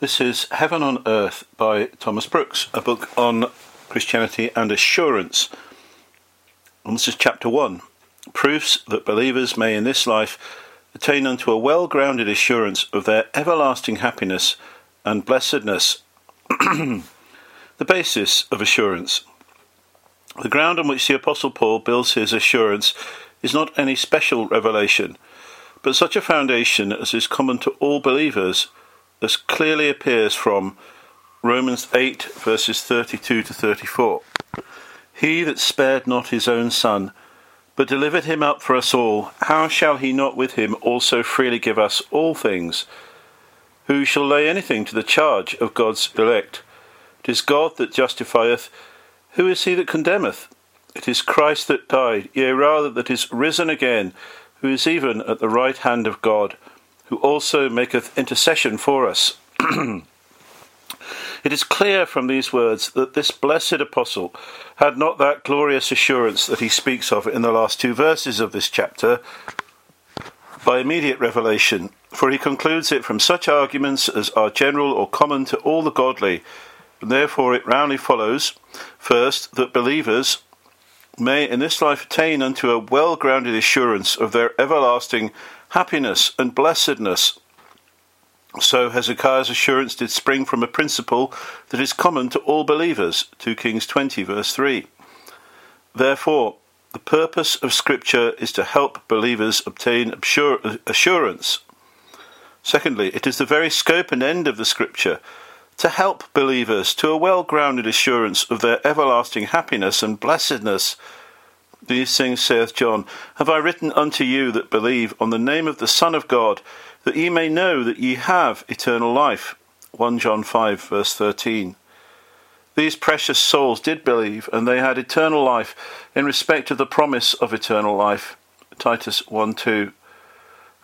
This is Heaven on Earth by Thomas Brooks, a book on Christianity and assurance. And this is chapter 1 Proofs that believers may in this life attain unto a well grounded assurance of their everlasting happiness and blessedness. the basis of assurance. The ground on which the Apostle Paul builds his assurance is not any special revelation, but such a foundation as is common to all believers as clearly appears from Romans 8, verses 32 to 34. He that spared not his own Son, but delivered him up for us all, how shall he not with him also freely give us all things? Who shall lay anything to the charge of God's elect? It is God that justifieth. Who is he that condemneth? It is Christ that died, yea, rather that is risen again, who is even at the right hand of God who also maketh intercession for us. it is clear from these words that this blessed apostle had not that glorious assurance that he speaks of in the last two verses of this chapter by immediate revelation, for he concludes it from such arguments as are general or common to all the godly, and therefore it roundly follows, first, that believers may in this life attain unto a well grounded assurance of their everlasting happiness and blessedness. So Hezekiah's assurance did spring from a principle that is common to all believers. 2 Kings 20, verse 3. Therefore, the purpose of Scripture is to help believers obtain assurance. Secondly, it is the very scope and end of the Scripture to help believers to a well grounded assurance of their everlasting happiness and blessedness these things saith John, have I written unto you that believe on the name of the Son of God, that ye may know that ye have eternal life. 1 John 5, verse 13. These precious souls did believe, and they had eternal life in respect of the promise of eternal life. Titus 1 2.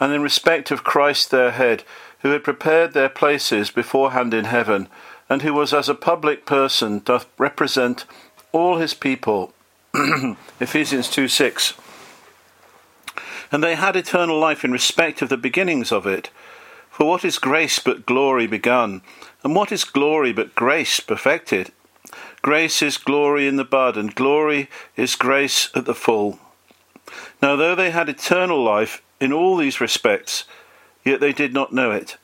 And in respect of Christ their head, who had prepared their places beforehand in heaven, and who was as a public person doth represent all his people Ephesians 2 6. And they had eternal life in respect of the beginnings of it. For what is grace but glory begun? And what is glory but grace perfected? Grace is glory in the bud, and glory is grace at the full. Now, though they had eternal life in all these respects, yet they did not know it.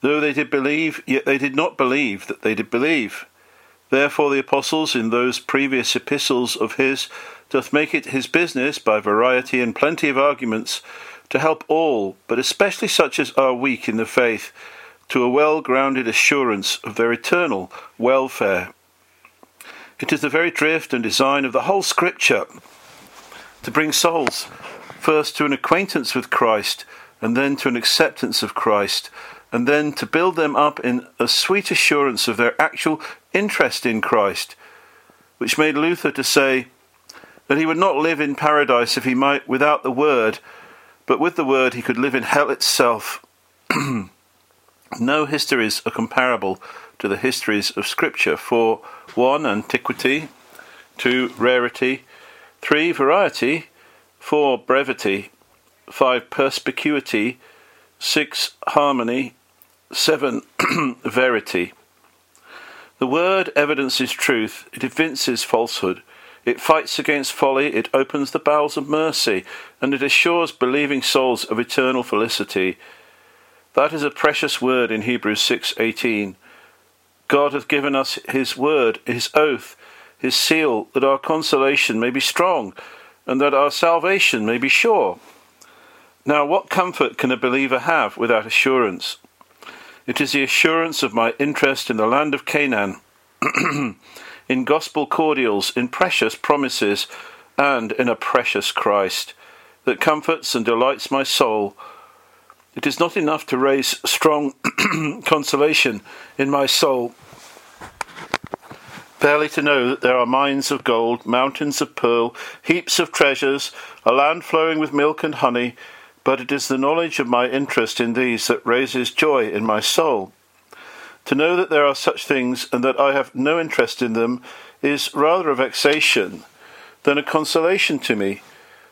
Though they did believe, yet they did not believe that they did believe. Therefore the apostles in those previous epistles of his doth make it his business by variety and plenty of arguments to help all, but especially such as are weak in the faith, to a well grounded assurance of their eternal welfare. It is the very drift and design of the whole Scripture to bring souls first to an acquaintance with Christ and then to an acceptance of Christ and then to build them up in a sweet assurance of their actual interest in Christ, which made Luther to say that he would not live in paradise if he might without the Word, but with the Word he could live in hell itself. no histories are comparable to the histories of Scripture, for one, antiquity, two, rarity, three, variety, four, brevity, five, perspicuity, six, harmony, 7. Verity. The word evidences truth, it evinces falsehood, it fights against folly, it opens the bowels of mercy, and it assures believing souls of eternal felicity. That is a precious word in Hebrews 6:18. God hath given us his word, his oath, his seal, that our consolation may be strong, and that our salvation may be sure. Now, what comfort can a believer have without assurance? It is the assurance of my interest in the land of Canaan, in gospel cordials, in precious promises, and in a precious Christ, that comforts and delights my soul. It is not enough to raise strong consolation in my soul, barely to know that there are mines of gold, mountains of pearl, heaps of treasures, a land flowing with milk and honey but it is the knowledge of my interest in these that raises joy in my soul. To know that there are such things and that I have no interest in them is rather a vexation than a consolation to me.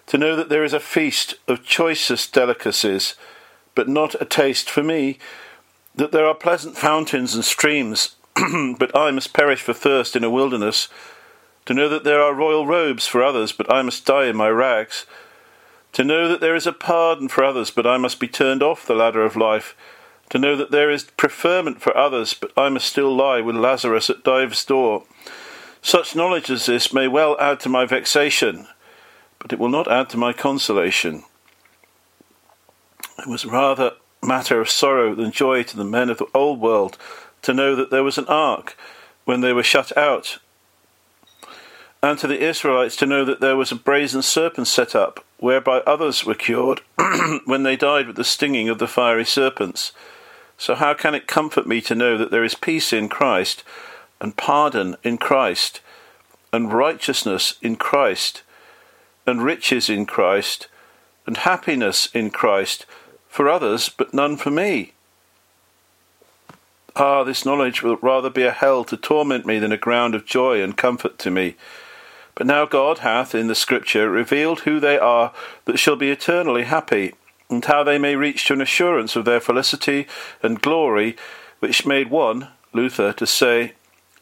To know that there is a feast of choicest delicacies, but not a taste for me, that there are pleasant fountains and streams, but I must perish for thirst in a wilderness, to know that there are royal robes for others, but I must die in my rags, to know that there is a pardon for others, but I must be turned off the ladder of life, to know that there is preferment for others, but I must still lie with Lazarus at Dives' door. Such knowledge as this may well add to my vexation, but it will not add to my consolation. It was rather matter of sorrow than joy to the men of the old world to know that there was an ark when they were shut out, and to the Israelites to know that there was a brazen serpent set up, whereby others were cured when they died with the stinging of the fiery serpents. So, how can it comfort me to know that there is peace in Christ, and pardon in Christ, and righteousness in Christ, and riches in Christ, and happiness in Christ? for others, but none for me. Ah, this knowledge will rather be a hell to torment me than a ground of joy and comfort to me. But now God hath in the Scripture revealed who they are that shall be eternally happy, and how they may reach to an assurance of their felicity and glory, which made one, Luther, to say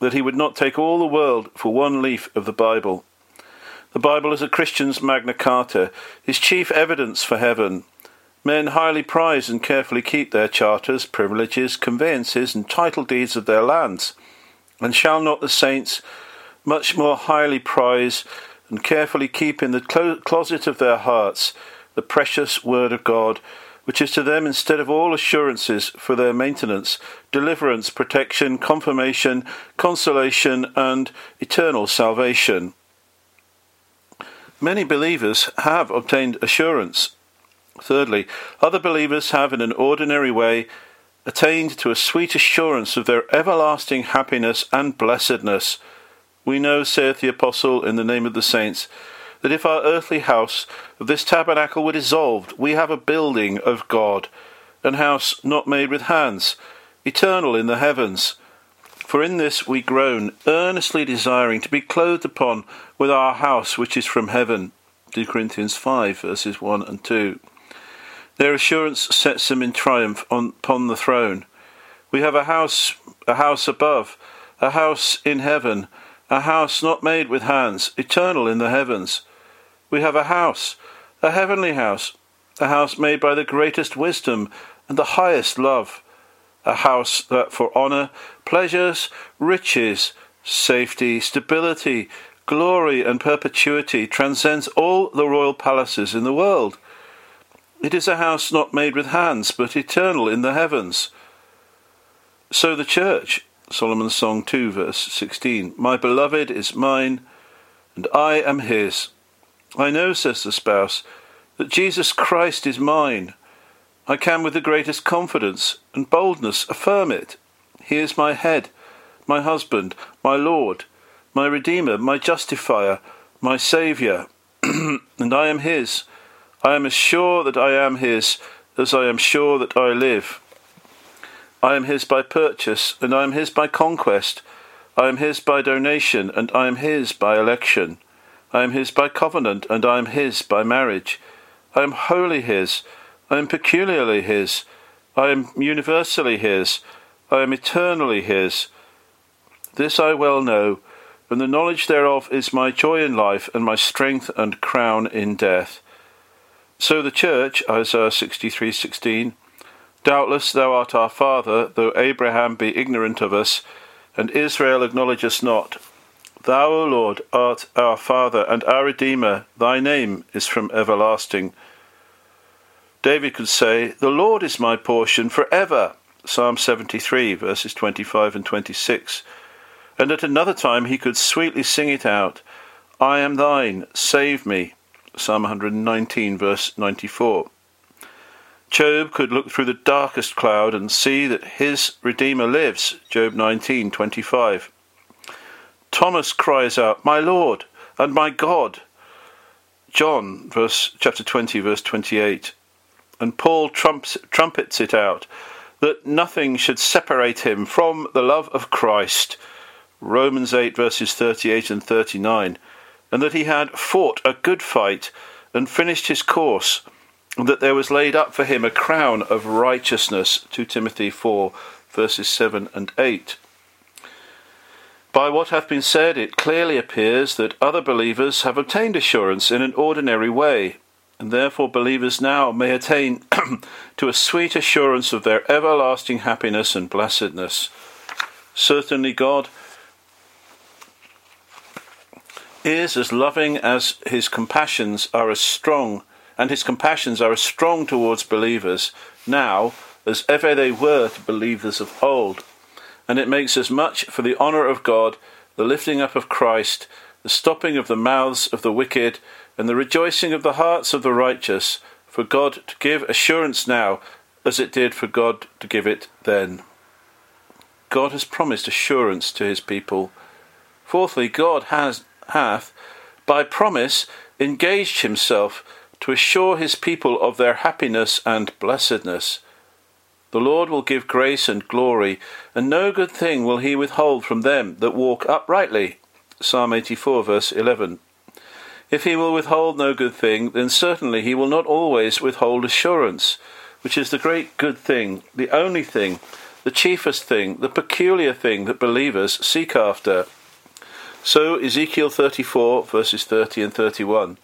that he would not take all the world for one leaf of the Bible. The Bible is a Christian's Magna Carta, his chief evidence for heaven, Men highly prize and carefully keep their charters, privileges, conveyances, and title deeds of their lands. And shall not the saints much more highly prize and carefully keep in the clo- closet of their hearts the precious word of God, which is to them instead of all assurances for their maintenance, deliverance, protection, confirmation, consolation, and eternal salvation? Many believers have obtained assurance Thirdly, other believers have in an ordinary way attained to a sweet assurance of their everlasting happiness and blessedness. We know, saith the Apostle in the name of the saints, that if our earthly house of this tabernacle were dissolved, we have a building of God, an house not made with hands, eternal in the heavens. For in this we groan, earnestly desiring to be clothed upon with our house which is from heaven. 2 Corinthians 5, verses 1 and 2. Their assurance sets them in triumph on, upon the throne. We have a house, a house above, a house in heaven, a house not made with hands, eternal in the heavens. We have a house, a heavenly house, a house made by the greatest wisdom and the highest love, a house that for honour, pleasures, riches, safety, stability, glory, and perpetuity transcends all the royal palaces in the world. It is a house not made with hands, but eternal in the heavens. So the church, Solomon's Song 2, verse 16, My beloved is mine, and I am his. I know, says the spouse, that Jesus Christ is mine. I can with the greatest confidence and boldness affirm it. He is my head, my husband, my Lord, my Redeemer, my Justifier, my Saviour, and I am his. I am as sure that I am his as I am sure that I live. I am his by purchase, and I am his by conquest. I am his by donation, and I am his by election. I am his by covenant, and I am his by marriage. I am wholly his. I am peculiarly his. I am universally his. I am eternally his. This I well know, and the knowledge thereof is my joy in life, and my strength and crown in death. So the church, Isaiah 63:16, Doubtless thou art our father, though Abraham be ignorant of us, and Israel acknowledge us not. Thou, O Lord, art our Father and our Redeemer. Thy name is from everlasting. David could say, The Lord is my portion for ever. Psalm 73, verses 25 and 26. And at another time he could sweetly sing it out, I am thine, save me. Psalm 119, verse 94. Job could look through the darkest cloud and see that his Redeemer lives. Job 19:25. Thomas cries out, "My Lord and my God." John, verse chapter 20, verse 28. And Paul trumps, trumpets it out that nothing should separate him from the love of Christ. Romans 8, verses 38 and 39 and that he had fought a good fight and finished his course, that there was laid up for him a crown of righteousness. 2 Timothy 4, verses 7 and 8. By what hath been said, it clearly appears that other believers have obtained assurance in an ordinary way, and therefore believers now may attain to a sweet assurance of their everlasting happiness and blessedness. Certainly, God is as loving as his compassions are as strong, and his compassions are as strong towards believers now as ever they were to believers of old. And it makes as much for the honour of God, the lifting up of Christ, the stopping of the mouths of the wicked, and the rejoicing of the hearts of the righteous, for God to give assurance now, as it did for God to give it then. God has promised assurance to his people. Fourthly, God has hath, by promise, engaged himself to assure his people of their happiness and blessedness. The Lord will give grace and glory, and no good thing will he withhold from them that walk uprightly. Psalm 84, verse 11. If he will withhold no good thing, then certainly he will not always withhold assurance, which is the great good thing, the only thing, the chiefest thing, the peculiar thing that believers seek after. So Ezekiel 34, verses 30 and 31.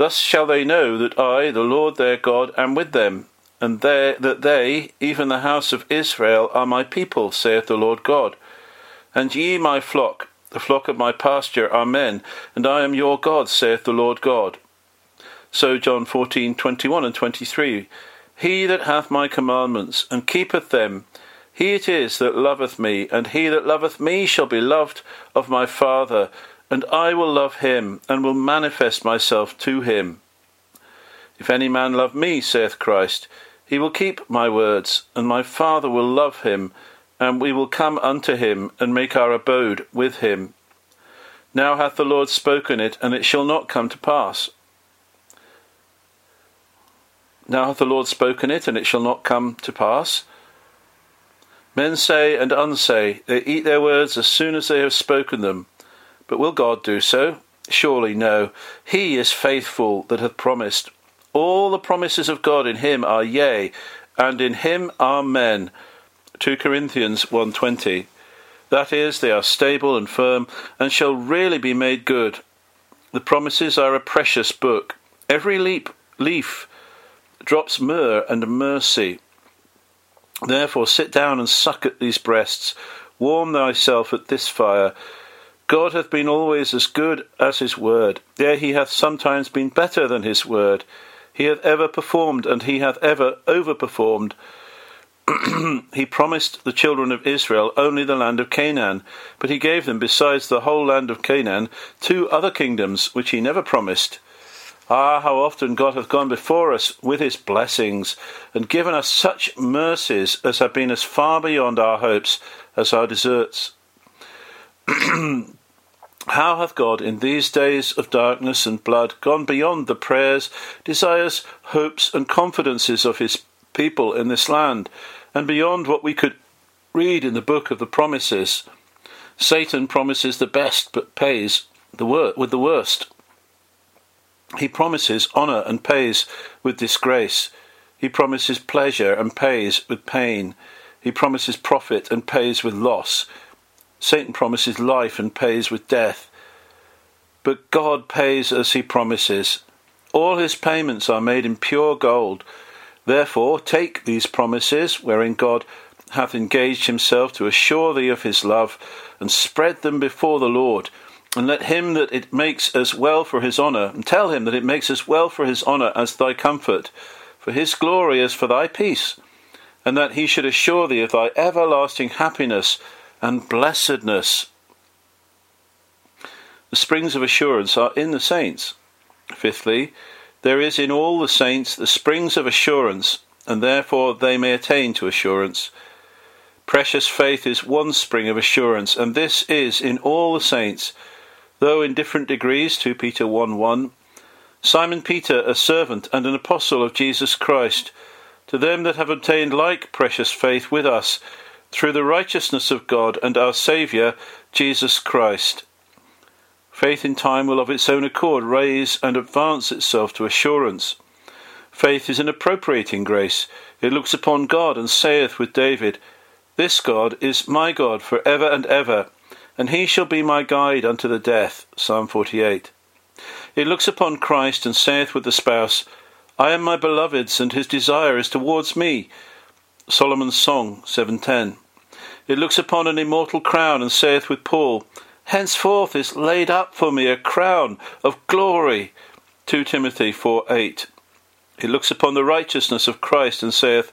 Thus shall they know that I, the Lord their God, am with them, and that they, even the house of Israel, are my people, saith the Lord God. And ye, my flock, the flock of my pasture, are men, and I am your God, saith the Lord God. So John 14, 21 and 23. He that hath my commandments, and keepeth them, he it is that loveth me, and he that loveth me shall be loved of my Father, and I will love him, and will manifest myself to him. If any man love me, saith Christ, he will keep my words, and my Father will love him, and we will come unto him, and make our abode with him. Now hath the Lord spoken it, and it shall not come to pass. Now hath the Lord spoken it, and it shall not come to pass. Men say and unsay, they eat their words as soon as they have spoken them. But will God do so? Surely no. He is faithful that hath promised. All the promises of God in him are yea, and in him amen. 2 Corinthians 1.20 That is, they are stable and firm, and shall really be made good. The promises are a precious book. Every leap, leaf drops myrrh and mercy. Therefore sit down and suck at these breasts, warm thyself at this fire. God hath been always as good as his word, yea, he hath sometimes been better than his word. He hath ever performed, and he hath ever overperformed. he promised the children of Israel only the land of Canaan, but he gave them, besides the whole land of Canaan, two other kingdoms which he never promised. Ah, how often God hath gone before us with his blessings, and given us such mercies as have been as far beyond our hopes as our deserts. how hath God, in these days of darkness and blood, gone beyond the prayers, desires, hopes, and confidences of his people in this land, and beyond what we could read in the book of the promises? Satan promises the best, but pays the wor- with the worst. He promises honour and pays with disgrace. He promises pleasure and pays with pain. He promises profit and pays with loss. Satan promises life and pays with death. But God pays as he promises. All his payments are made in pure gold. Therefore, take these promises, wherein God hath engaged himself to assure thee of his love, and spread them before the Lord and let him that it makes as well for his honour, and tell him that it makes as well for his honour as thy comfort, for his glory as for thy peace, and that he should assure thee of thy everlasting happiness and blessedness. The springs of assurance are in the saints. Fifthly, there is in all the saints the springs of assurance, and therefore they may attain to assurance. Precious faith is one spring of assurance, and this is in all the saints though in different degrees, 2 Peter 1 1. Simon Peter, a servant and an apostle of Jesus Christ, to them that have obtained like precious faith with us, through the righteousness of God and our Saviour, Jesus Christ. Faith in time will of its own accord raise and advance itself to assurance. Faith is an appropriating grace. It looks upon God and saith with David, This God is my God for ever and ever, and he shall be my guide unto the death. Psalm 48. It looks upon Christ and saith with the spouse, I am my beloved's, and his desire is towards me. Solomon's Song 710. It looks upon an immortal crown and saith with Paul, Henceforth is laid up for me a crown of glory. 2 Timothy 4 8. It looks upon the righteousness of Christ and saith,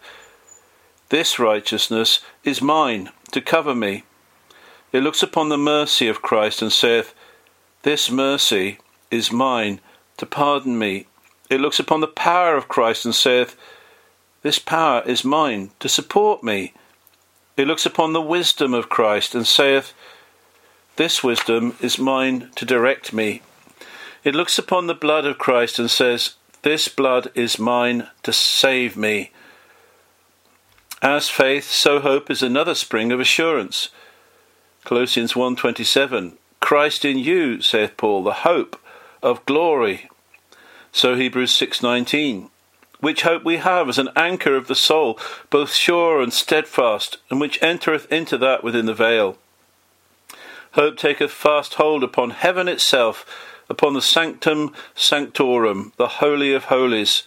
This righteousness is mine to cover me. It looks upon the mercy of Christ and saith, This mercy is mine to pardon me. It looks upon the power of Christ and saith, This power is mine to support me. It looks upon the wisdom of Christ and saith, This wisdom is mine to direct me. It looks upon the blood of Christ and says, this blood is mine to save me. As faith, so hope is another spring of assurance. Colossians 1:27 Christ in you, saith Paul, the hope of glory. So Hebrews 6:19 which hope we have as an anchor of the soul, both sure and steadfast, and which entereth into that within the veil. Hope taketh fast hold upon heaven itself, upon the sanctum sanctorum, the holy of holies.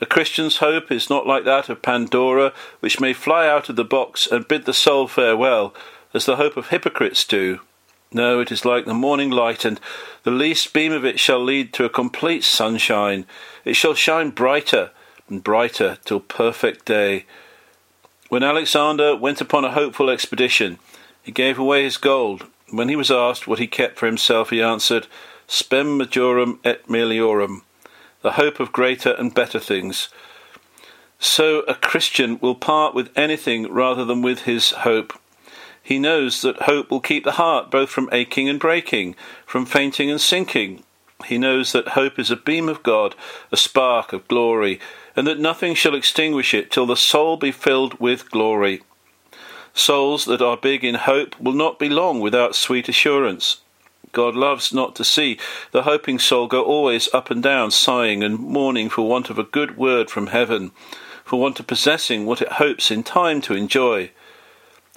A Christian's hope is not like that of Pandora, which may fly out of the box and bid the soul farewell, as the hope of hypocrites do. No, it is like the morning light, and the least beam of it shall lead to a complete sunshine. It shall shine brighter and brighter till perfect day. When Alexander went upon a hopeful expedition, he gave away his gold. When he was asked what he kept for himself, he answered, spem majorum et meliorum, the hope of greater and better things. So a Christian will part with anything rather than with his hope. He knows that hope will keep the heart both from aching and breaking, from fainting and sinking. He knows that hope is a beam of God, a spark of glory, and that nothing shall extinguish it till the soul be filled with glory. Souls that are big in hope will not be long without sweet assurance. God loves not to see the hoping soul go always up and down, sighing and mourning for want of a good word from heaven, for want of possessing what it hopes in time to enjoy.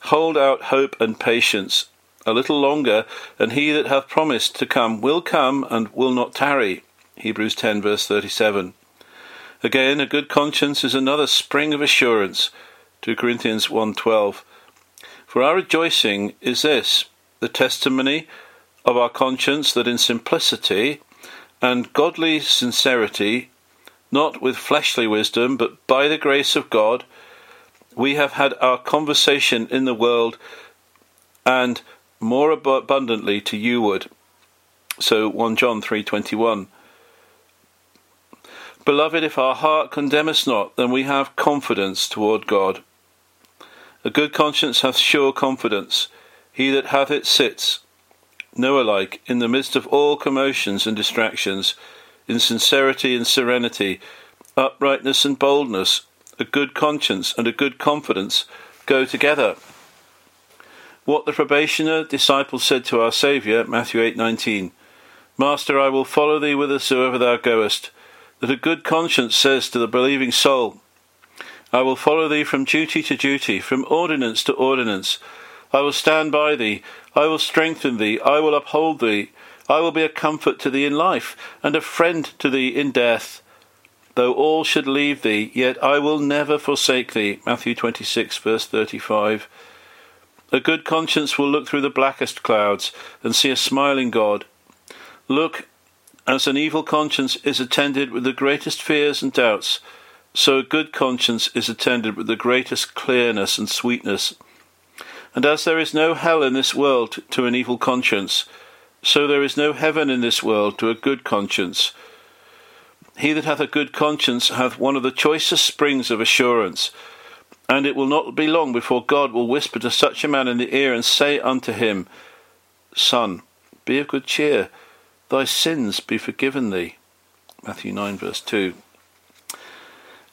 Hold out hope and patience a little longer, and he that hath promised to come will come and will not tarry. Hebrews 10 verse 37. Again, a good conscience is another spring of assurance. 2 Corinthians 1:12. For our rejoicing is this, the testimony of our conscience that in simplicity and godly sincerity, not with fleshly wisdom, but by the grace of God, we have had our conversation in the world and more abundantly to you would. So 1 John 3:21 Beloved, if our heart condemn us not, then we have confidence toward God. A good conscience hath sure confidence. He that hath it sits, Noah-like, in the midst of all commotions and distractions, in sincerity and serenity, uprightness and boldness, a good conscience and a good confidence go together. What the probationer disciple said to our Saviour, Matthew 8:19, Master, I will follow thee whithersoever thou goest, that a good conscience says to the believing soul, I will follow thee from duty to duty, from ordinance to ordinance. I will stand by thee, I will strengthen thee, I will uphold thee, I will be a comfort to thee in life, and a friend to thee in death. Though all should leave thee, yet I will never forsake thee. Matthew 26, verse 35. A good conscience will look through the blackest clouds and see a smiling God. Look, as an evil conscience is attended with the greatest fears and doubts, so a good conscience is attended with the greatest clearness and sweetness. And as there is no hell in this world to an evil conscience, so there is no heaven in this world to a good conscience. He that hath a good conscience hath one of the choicest springs of assurance, and it will not be long before God will whisper to such a man in the ear and say unto him, Son, be of good cheer, thy sins be forgiven thee. Matthew 9, verse 2.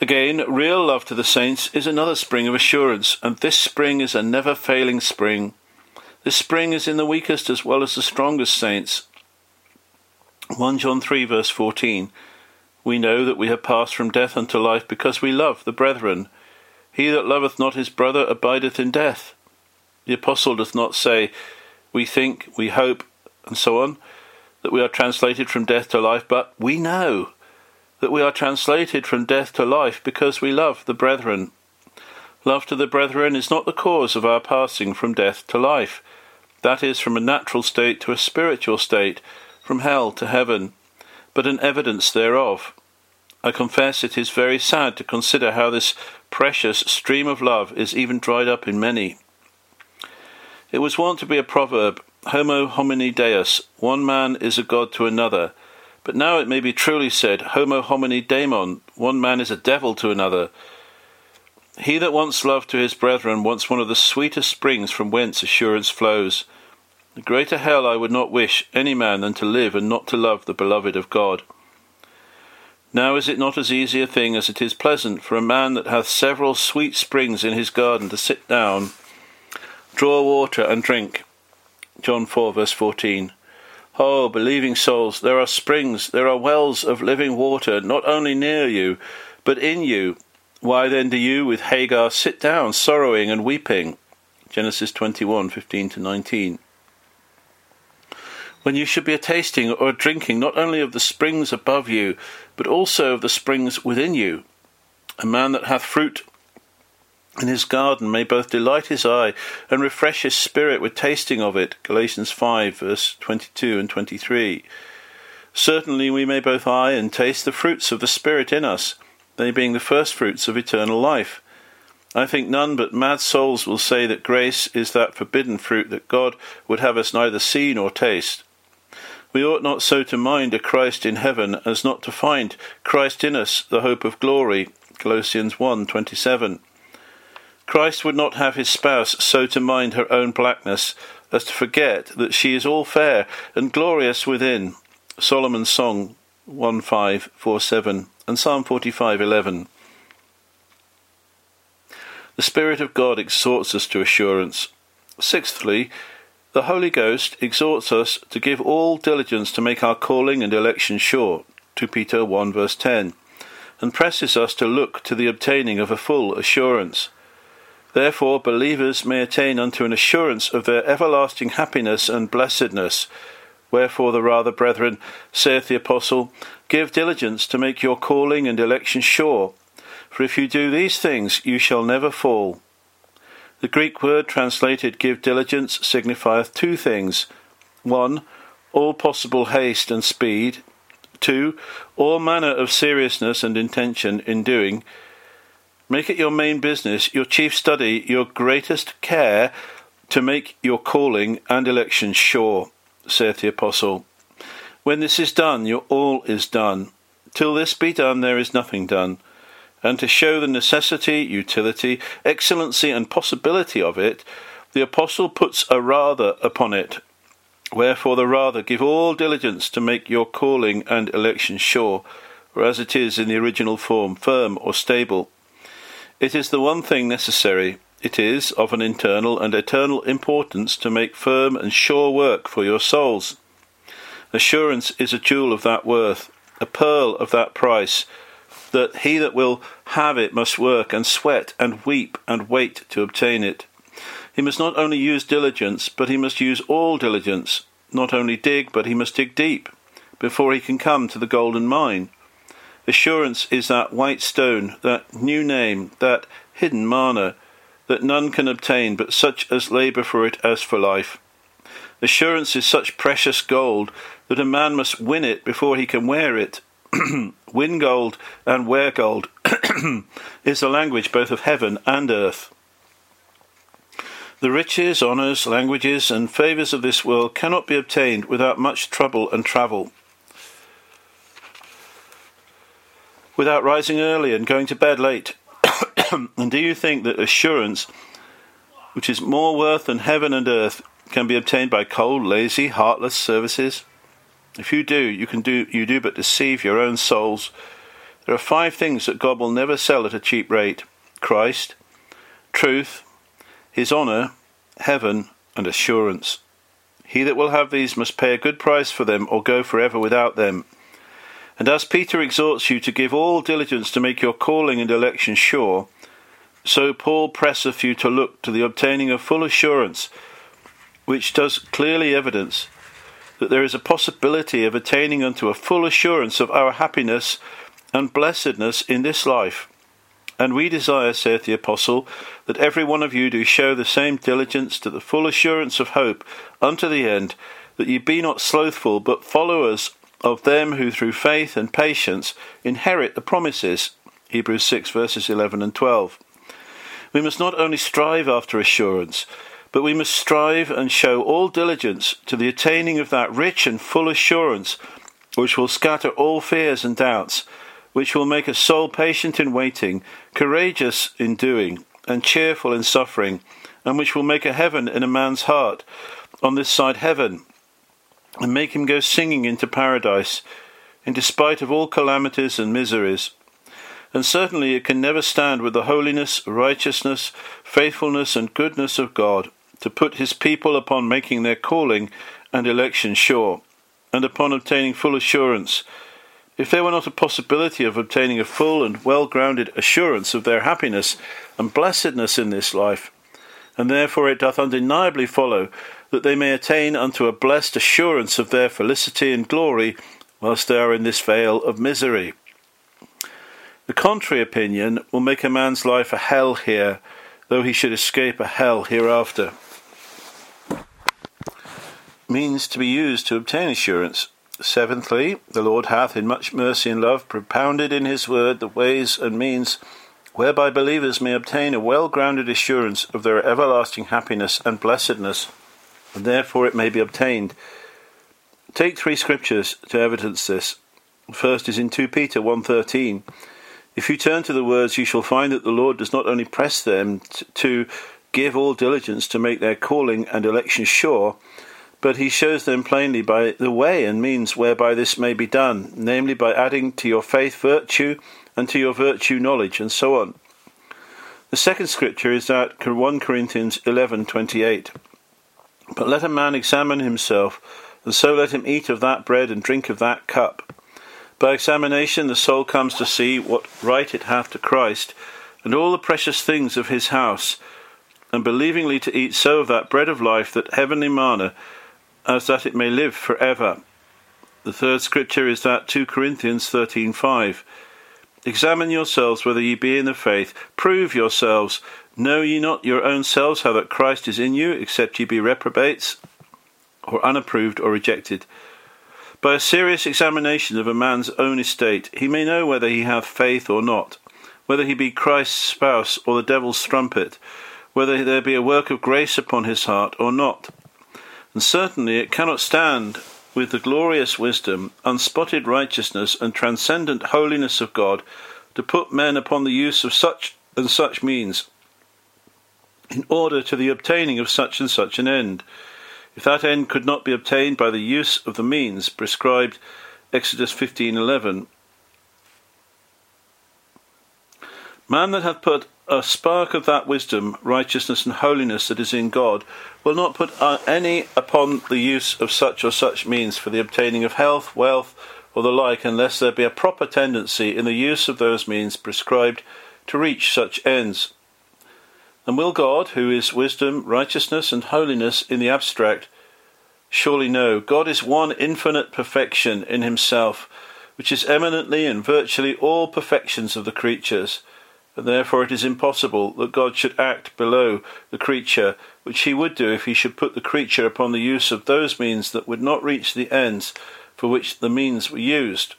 Again, real love to the saints is another spring of assurance, and this spring is a never failing spring. This spring is in the weakest as well as the strongest saints. 1 John 3, verse 14. We know that we have passed from death unto life because we love the brethren. He that loveth not his brother abideth in death. The apostle doth not say, We think, we hope, and so on, that we are translated from death to life, but we know that we are translated from death to life because we love the brethren. Love to the brethren is not the cause of our passing from death to life. That is, from a natural state to a spiritual state, from hell to heaven, but an evidence thereof. I confess it is very sad to consider how this precious stream of love is even dried up in many. It was wont to be a proverb, Homo homini deus, one man is a god to another, but now it may be truly said, Homo homini daemon, one man is a devil to another. He that wants love to his brethren wants one of the sweetest springs from whence assurance flows. A greater hell I would not wish any man than to live and not to love the beloved of God. Now is it not as easy a thing as it is pleasant for a man that hath several sweet springs in his garden to sit down, draw water, and drink? John 4, verse 14. Oh, believing souls, there are springs, there are wells of living water, not only near you, but in you, why then do you with Hagar sit down, sorrowing and weeping? Genesis 21 15 to 19. When you should be a tasting or a drinking not only of the springs above you, but also of the springs within you. A man that hath fruit in his garden may both delight his eye and refresh his spirit with tasting of it. Galatians 5 verse 22 and 23. Certainly we may both eye and taste the fruits of the Spirit in us they being the first fruits of eternal life. I think none but mad souls will say that grace is that forbidden fruit that God would have us neither see nor taste. We ought not so to mind a Christ in heaven as not to find Christ in us, the hope of glory. Colossians 1:27. Christ would not have his spouse so to mind her own blackness as to forget that she is all fair and glorious within. Solomon's Song 1547 and Psalm 45:11. The Spirit of God exhorts us to assurance. Sixthly, the Holy Ghost exhorts us to give all diligence to make our calling and election sure. 2 Peter 1 verse 10, and presses us to look to the obtaining of a full assurance. Therefore, believers may attain unto an assurance of their everlasting happiness and blessedness. Wherefore, the rather, brethren, saith the Apostle, Give diligence to make your calling and election sure, for if you do these things, you shall never fall. The Greek word translated give diligence signifieth two things. One, all possible haste and speed. Two, all manner of seriousness and intention in doing. Make it your main business, your chief study, your greatest care to make your calling and election sure, saith the Apostle. When this is done, your all is done. Till this be done, there is nothing done. And to show the necessity, utility, excellency, and possibility of it, the Apostle puts a rather upon it. Wherefore, the rather give all diligence to make your calling and election sure, or as it is in the original form, firm or stable. It is the one thing necessary. It is of an internal and eternal importance to make firm and sure work for your souls. Assurance is a jewel of that worth, a pearl of that price, that he that will have it must work and sweat and weep and wait to obtain it. He must not only use diligence, but he must use all diligence, not only dig, but he must dig deep, before he can come to the golden mine. Assurance is that white stone, that new name, that hidden manna, that none can obtain but such as labour for it as for life. Assurance is such precious gold that a man must win it before he can wear it. win gold and wear gold is the language both of heaven and earth. The riches, honours, languages, and favours of this world cannot be obtained without much trouble and travel. Without rising early and going to bed late. and do you think that assurance, which is more worth than heaven and earth, can be obtained by cold, lazy, heartless services? If you do, you can do you do but deceive your own souls. There are five things that God will never sell at a cheap rate: Christ, truth, his honour, heaven, and assurance. He that will have these must pay a good price for them or go forever without them. And as Peter exhorts you to give all diligence to make your calling and election sure, so Paul presseth you to look to the obtaining of full assurance, which does clearly evidence that there is a possibility of attaining unto a full assurance of our happiness and blessedness in this life. And we desire, saith the Apostle, that every one of you do show the same diligence to the full assurance of hope unto the end, that ye be not slothful, but followers of them who through faith and patience inherit the promises. Hebrews 6 verses 11 and 12. We must not only strive after assurance, but we must strive and show all diligence to the attaining of that rich and full assurance which will scatter all fears and doubts, which will make a soul patient in waiting, courageous in doing, and cheerful in suffering, and which will make a heaven in a man's heart on this side heaven and make him go singing into paradise, in despite of all calamities and miseries. And certainly it can never stand with the holiness, righteousness, faithfulness, and goodness of God to put his people upon making their calling and election sure, and upon obtaining full assurance. If there were not a possibility of obtaining a full and well grounded assurance of their happiness and blessedness in this life, and therefore it doth undeniably follow that they may attain unto a blessed assurance of their felicity and glory whilst they are in this vale of misery. The contrary opinion will make a man's life a hell here, though he should escape a hell hereafter. Means to be used to obtain assurance. Seventhly, the Lord hath in much mercy and love propounded in his word the ways and means whereby believers may obtain a well grounded assurance of their everlasting happiness and blessedness and therefore it may be obtained. Take three scriptures to evidence this. first is in 2 Peter 1:13. If you turn to the words, you shall find that the Lord does not only press them to give all diligence to make their calling and election sure, but he shows them plainly by the way and means whereby this may be done, namely by adding to your faith virtue, and to your virtue knowledge, and so on. The second scripture is that 1 Corinthians 11:28. But let a man examine himself, and so let him eat of that bread and drink of that cup. By examination the soul comes to see what right it hath to Christ, and all the precious things of his house, and believingly to eat so of that bread of life, that heavenly manna, as that it may live for ever. The third scripture is that 2 Corinthians 13:5. Examine yourselves whether ye be in the faith. Prove yourselves. Know ye not your own selves how that Christ is in you, except ye be reprobates, or unapproved, or rejected? By a serious examination of a man's own estate, he may know whether he hath faith or not, whether he be Christ's spouse or the devil's strumpet, whether there be a work of grace upon his heart or not. And certainly it cannot stand with the glorious wisdom, unspotted righteousness, and transcendent holiness of God to put men upon the use of such and such means in order to the obtaining of such and such an end. If that end could not be obtained by the use of the means prescribed Exodus 15:11 Man that hath put a spark of that wisdom, righteousness, and holiness that is in God will not put uh, any upon the use of such or such means for the obtaining of health, wealth, or the like, unless there be a proper tendency in the use of those means prescribed to reach such ends. And will God, who is wisdom, righteousness, and holiness in the abstract, surely know God is one infinite perfection in himself, which is eminently and virtually all perfections of the creatures, and therefore it is impossible that God should act below the creature, which he would do if he should put the creature upon the use of those means that would not reach the ends for which the means were used.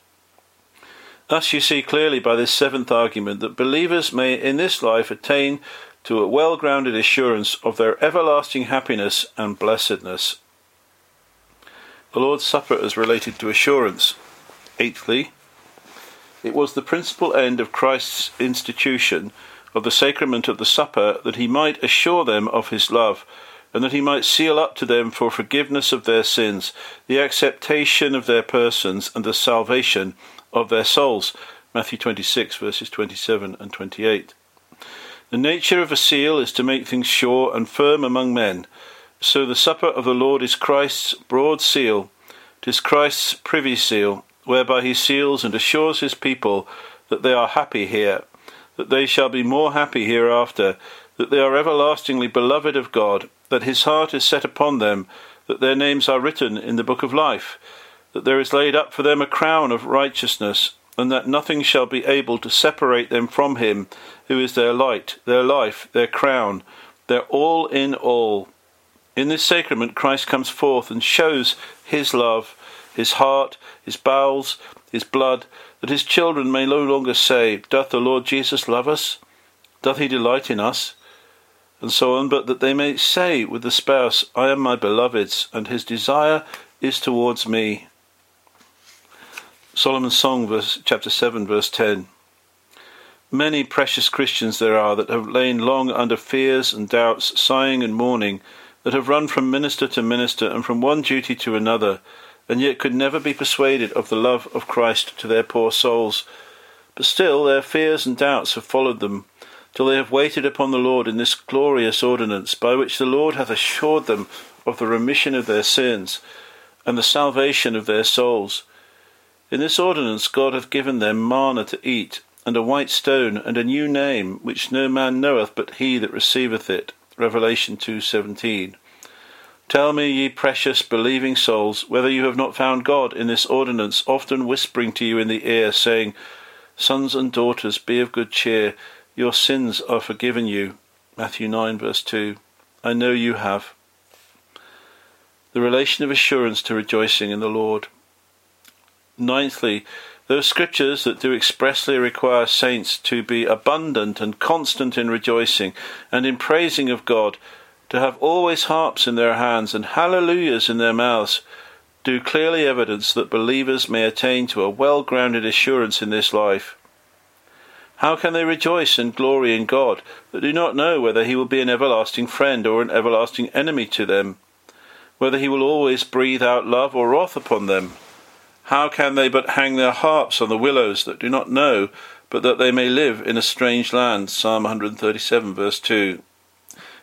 Thus you see clearly by this seventh argument that believers may in this life attain to a well grounded assurance of their everlasting happiness and blessedness. The Lord's Supper is related to assurance. Eighthly, it was the principal end of Christ's institution of the sacrament of the supper that he might assure them of his love, and that he might seal up to them for forgiveness of their sins, the acceptation of their persons, and the salvation of their souls. Matthew 26, verses 27 and 28. The nature of a seal is to make things sure and firm among men. So the supper of the Lord is Christ's broad seal, it is Christ's privy seal, whereby he seals and assures his people that they are happy here, that they shall be more happy hereafter, that they are everlastingly beloved of God, that his heart is set upon them, that their names are written in the book of life, that there is laid up for them a crown of righteousness, and that nothing shall be able to separate them from him who is their light, their life, their crown, their all in all. In this sacrament, Christ comes forth and shows his love, his heart, his bowels, his blood, that his children may no longer say, Doth the Lord Jesus love us? Doth he delight in us? And so on, but that they may say with the spouse, I am my beloved's, and his desire is towards me. Solomon's Song, verse, chapter 7, verse 10. Many precious Christians there are that have lain long under fears and doubts, sighing and mourning, that have run from minister to minister and from one duty to another, and yet could never be persuaded of the love of Christ to their poor souls. But still their fears and doubts have followed them, till they have waited upon the Lord in this glorious ordinance, by which the Lord hath assured them of the remission of their sins, and the salvation of their souls. In this ordinance God hath given them manna to eat, and a white stone, and a new name, which no man knoweth but he that receiveth it. Revelation 2:17. Tell me, ye precious believing souls, whether you have not found God in this ordinance, often whispering to you in the ear, saying, Sons and daughters, be of good cheer, your sins are forgiven you. Matthew 9, verse 2. I know you have. The relation of assurance to rejoicing in the Lord. Ninthly, those scriptures that do expressly require saints to be abundant and constant in rejoicing and in praising of God to have always harps in their hands and hallelujahs in their mouths do clearly evidence that believers may attain to a well grounded assurance in this life. How can they rejoice and glory in God that do not know whether He will be an everlasting friend or an everlasting enemy to them, whether He will always breathe out love or wrath upon them? How can they but hang their harps on the willows that do not know, but that they may live in a strange land? Psalm 137, verse 2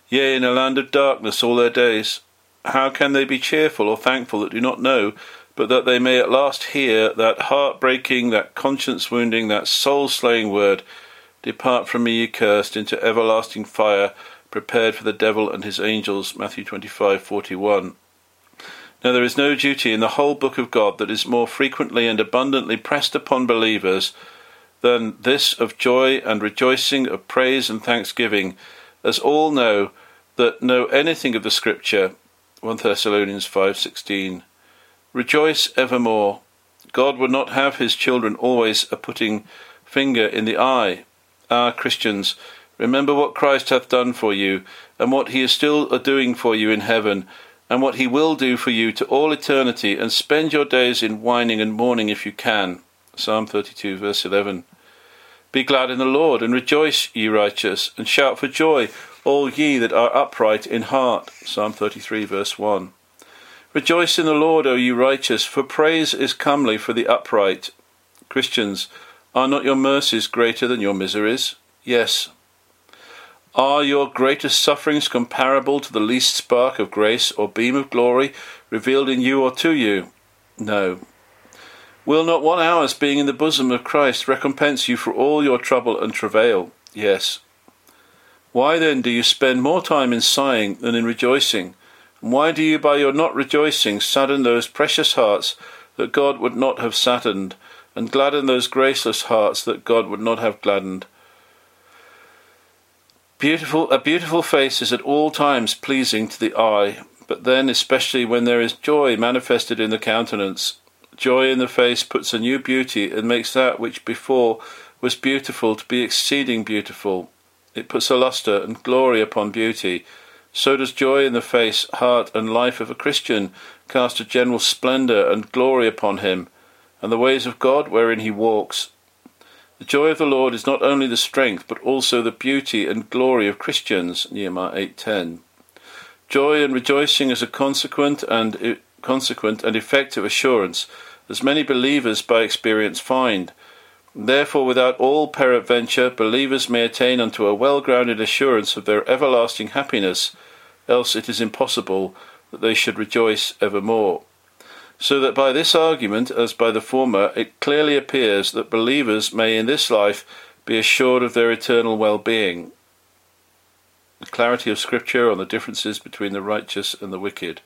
yea, in a land of darkness all their days. How can they be cheerful or thankful that do not know, but that they may at last hear that heart breaking, that conscience wounding, that soul slaying word, Depart from me, ye cursed, into everlasting fire, prepared for the devil and his angels. Matthew 25:41. Now there is no duty in the whole book of God that is more frequently and abundantly pressed upon believers than this of joy and rejoicing, of praise and thanksgiving, as all know that know anything of the Scripture. 1 Thessalonians 5:16. Rejoice evermore. God would not have his children always a putting finger in the eye. Ah, Christians, remember what Christ hath done for you, and what he is still a doing for you in heaven, and what he will do for you to all eternity, and spend your days in whining and mourning if you can. Psalm 32, verse 11. Be glad in the Lord, and rejoice, ye righteous, and shout for joy, all ye that are upright in heart. Psalm 33, verse 1. Rejoice in the Lord, O ye righteous, for praise is comely for the upright. Christians, are not your mercies greater than your miseries? Yes. Are your greatest sufferings comparable to the least spark of grace or beam of glory revealed in you or to you? No. Will not one hour's being in the bosom of Christ recompense you for all your trouble and travail? Yes. Why then do you spend more time in sighing than in rejoicing? And why do you by your not rejoicing sadden those precious hearts that God would not have saddened, and gladden those graceless hearts that God would not have gladdened? Beautiful, a beautiful face is at all times pleasing to the eye, but then especially when there is joy manifested in the countenance. Joy in the face puts a new beauty and makes that which before was beautiful to be exceeding beautiful. It puts a lustre and glory upon beauty. So does joy in the face, heart, and life of a Christian cast a general splendour and glory upon him, and the ways of God wherein he walks. The joy of the Lord is not only the strength, but also the beauty and glory of Christians. Nehemiah eight ten. Joy and rejoicing is a consequent and consequent and effective assurance, as many believers by experience find. Therefore, without all peradventure, believers may attain unto a well grounded assurance of their everlasting happiness, else it is impossible that they should rejoice evermore. So that by this argument, as by the former, it clearly appears that believers may in this life be assured of their eternal well being. The clarity of Scripture on the differences between the righteous and the wicked.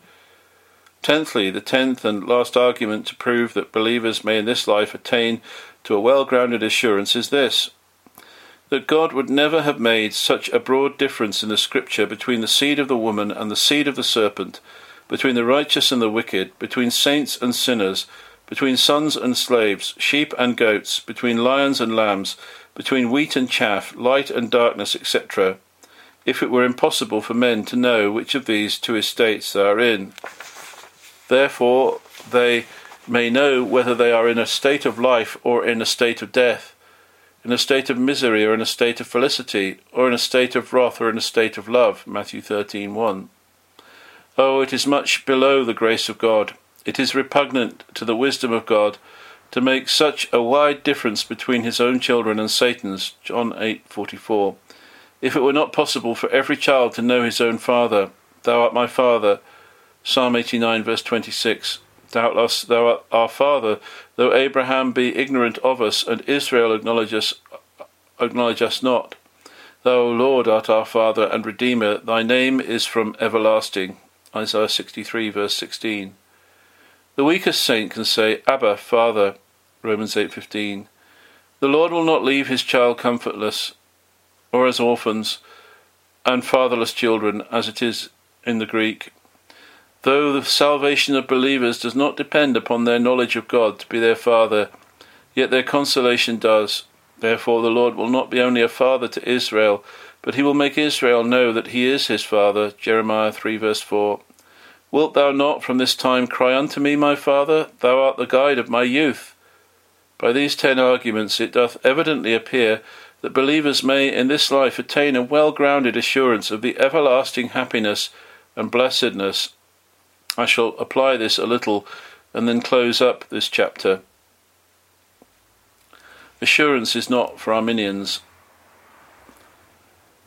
Tenthly, the tenth and last argument to prove that believers may in this life attain to a well grounded assurance is this that God would never have made such a broad difference in the Scripture between the seed of the woman and the seed of the serpent, between the righteous and the wicked, between saints and sinners, between sons and slaves, sheep and goats, between lions and lambs, between wheat and chaff, light and darkness, etc., if it were impossible for men to know which of these two estates they are in. Therefore, they may know whether they are in a state of life or in a state of death in a state of misery or in a state of felicity, or in a state of wrath or in a state of love. Matthew 13:1. Oh, it is much below the grace of God. It is repugnant to the wisdom of God to make such a wide difference between his own children and Satan's. John 8:44. If it were not possible for every child to know his own father, thou art my father. Psalm 89 verse 26. Doubtless thou art our father, though Abraham be ignorant of us, and Israel acknowledge us, acknowledge us not. Thou, Lord, art our Father and Redeemer, thy name is from everlasting. Isaiah 63, verse 16. The weakest saint can say, Abba, Father, Romans 8:15. The Lord will not leave his child comfortless, or as orphans and fatherless children, as it is in the Greek. Though the salvation of believers does not depend upon their knowledge of God to be their Father, yet their consolation does. Therefore, the Lord will not be only a Father to Israel, but he will make Israel know that he is his Father. Jeremiah 3 verse 4. Wilt thou not from this time cry unto me, my Father? Thou art the guide of my youth. By these ten arguments it doth evidently appear that believers may in this life attain a well grounded assurance of the everlasting happiness and blessedness I shall apply this a little and then close up this chapter. Assurance is not for Arminians.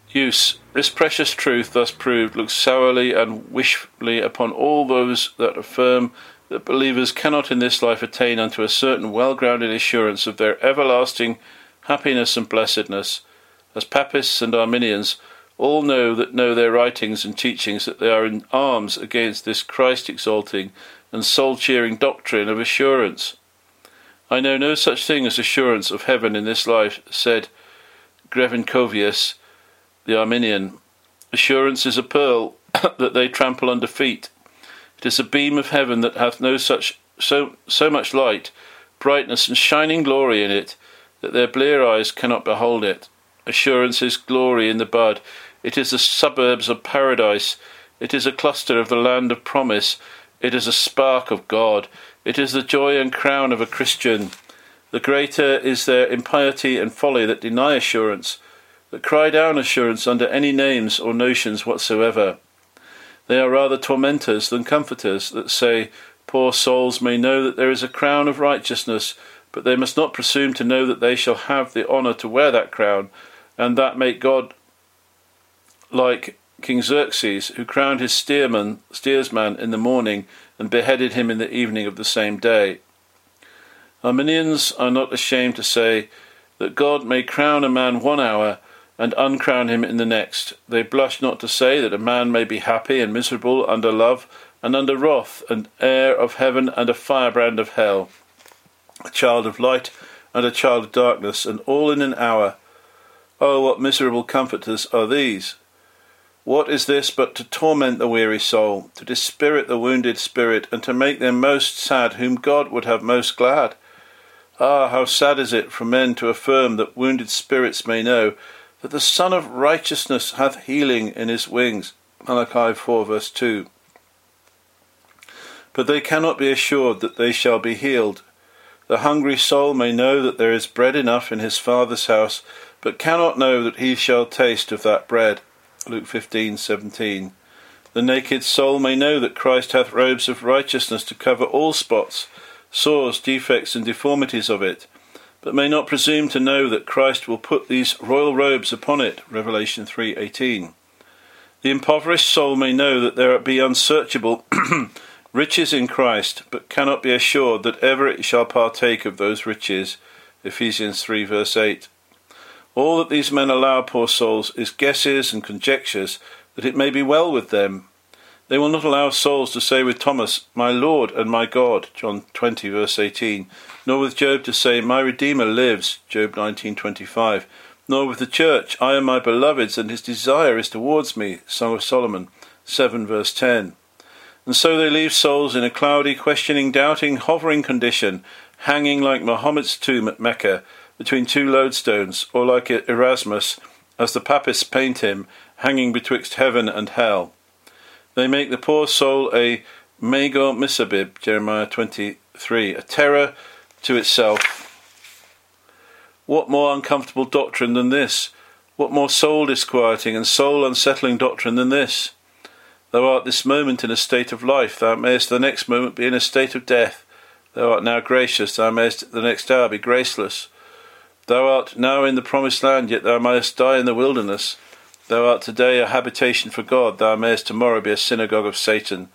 Use. This precious truth, thus proved, looks sourly and wishfully upon all those that affirm that believers cannot in this life attain unto a certain well grounded assurance of their everlasting happiness and blessedness, as Papists and Arminians all know that know their writings and teachings that they are in arms against this Christ exalting and soul cheering doctrine of assurance. I know no such thing as assurance of heaven in this life, said Grevinchovius, the Arminian. Assurance is a pearl that they trample under feet. It is a beam of heaven that hath no such so so much light, brightness, and shining glory in it that their blear eyes cannot behold it. Assurance is glory in the bud. It is the suburbs of paradise. It is a cluster of the land of promise. It is a spark of God. It is the joy and crown of a Christian. The greater is their impiety and folly that deny assurance, that cry down assurance under any names or notions whatsoever. They are rather tormentors than comforters that say, Poor souls may know that there is a crown of righteousness, but they must not presume to know that they shall have the honour to wear that crown, and that make God like King Xerxes, who crowned his steersman, steersman in the morning and beheaded him in the evening of the same day. Arminians are not ashamed to say that God may crown a man one hour and uncrown him in the next. They blush not to say that a man may be happy and miserable under love and under wrath, an heir of heaven and a firebrand of hell, a child of light and a child of darkness, and all in an hour. Oh, what miserable comforters are these! What is this but to torment the weary soul, to dispirit the wounded spirit, and to make them most sad whom God would have most glad? Ah, how sad is it for men to affirm that wounded spirits may know that the Sun of Righteousness hath healing in his wings. Malachi 4 verse 2. But they cannot be assured that they shall be healed. The hungry soul may know that there is bread enough in his Father's house, but cannot know that he shall taste of that bread. Luke 15:17. The naked soul may know that Christ hath robes of righteousness to cover all spots, sores, defects, and deformities of it, but may not presume to know that Christ will put these royal robes upon it. Revelation 3:18. The impoverished soul may know that there be unsearchable riches in Christ, but cannot be assured that ever it shall partake of those riches. Ephesians 3 verse 8. All that these men allow, poor souls, is guesses and conjectures that it may be well with them. They will not allow souls to say with Thomas, My Lord and my God, John 20 verse 18, nor with Job to say, My Redeemer lives, Job 19:25, nor with the church, I am my beloved's and his desire is towards me, Song of Solomon 7 verse 10. And so they leave souls in a cloudy, questioning, doubting, hovering condition, hanging like Mohammed's tomb at Mecca between two lodestones, or like Erasmus, as the papists paint him, hanging betwixt heaven and hell. They make the poor soul a Magor-missabib, Jeremiah 23, a terror to itself. What more uncomfortable doctrine than this? What more soul disquieting and soul unsettling doctrine than this? Thou art this moment in a state of life, thou mayest the next moment be in a state of death. Thou art now gracious, thou mayest the next hour be graceless. Thou art now in the promised land, yet thou mayest die in the wilderness. Thou art today a habitation for God, thou mayest tomorrow be a synagogue of Satan.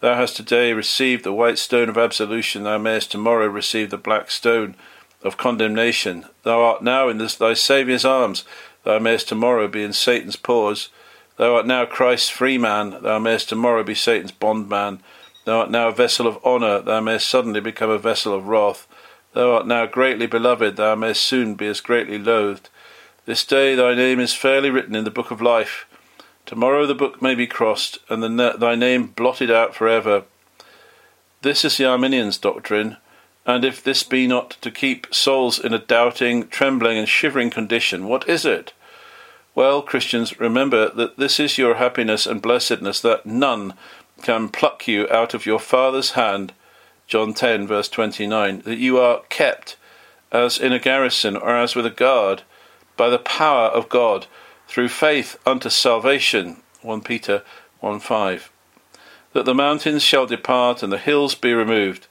Thou hast today received the white stone of absolution, thou mayest tomorrow receive the black stone of condemnation. Thou art now in this, thy Saviour's arms, thou mayest tomorrow be in Satan's paws. Thou art now Christ's free man, thou mayest tomorrow be Satan's bondman. Thou art now a vessel of honour, thou mayest suddenly become a vessel of wrath. Thou art now greatly beloved, thou mayst soon be as greatly loathed. This day thy name is fairly written in the book of life. Tomorrow the book may be crossed, and the, thy name blotted out for ever. This is the Arminian's doctrine, and if this be not to keep souls in a doubting, trembling, and shivering condition, what is it? Well, Christians, remember that this is your happiness and blessedness, that none can pluck you out of your Father's hand John 10, verse 29, that you are kept as in a garrison or as with a guard by the power of God through faith unto salvation. 1 Peter 1 5. That the mountains shall depart and the hills be removed.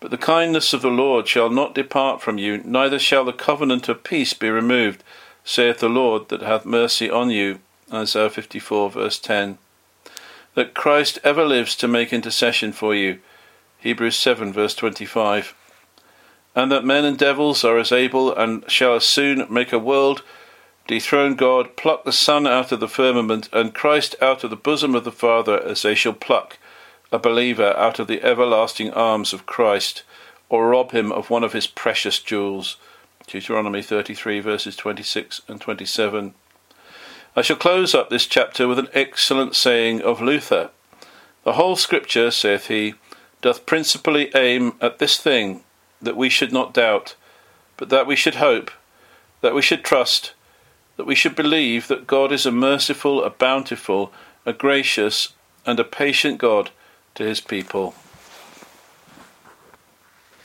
But the kindness of the Lord shall not depart from you, neither shall the covenant of peace be removed, saith the Lord that hath mercy on you. Isaiah 54, verse 10. That Christ ever lives to make intercession for you Hebrews 7, verse 25. And that men and devils are as able and shall as soon make a world, dethrone God, pluck the sun out of the firmament, and Christ out of the bosom of the Father, as they shall pluck a believer out of the everlasting arms of Christ, or rob him of one of his precious jewels. Deuteronomy 33, verses 26 and 27. I shall close up this chapter with an excellent saying of Luther. The whole Scripture, saith he, doth principally aim at this thing, that we should not doubt, but that we should hope, that we should trust, that we should believe that God is a merciful, a bountiful, a gracious, and a patient God to his people.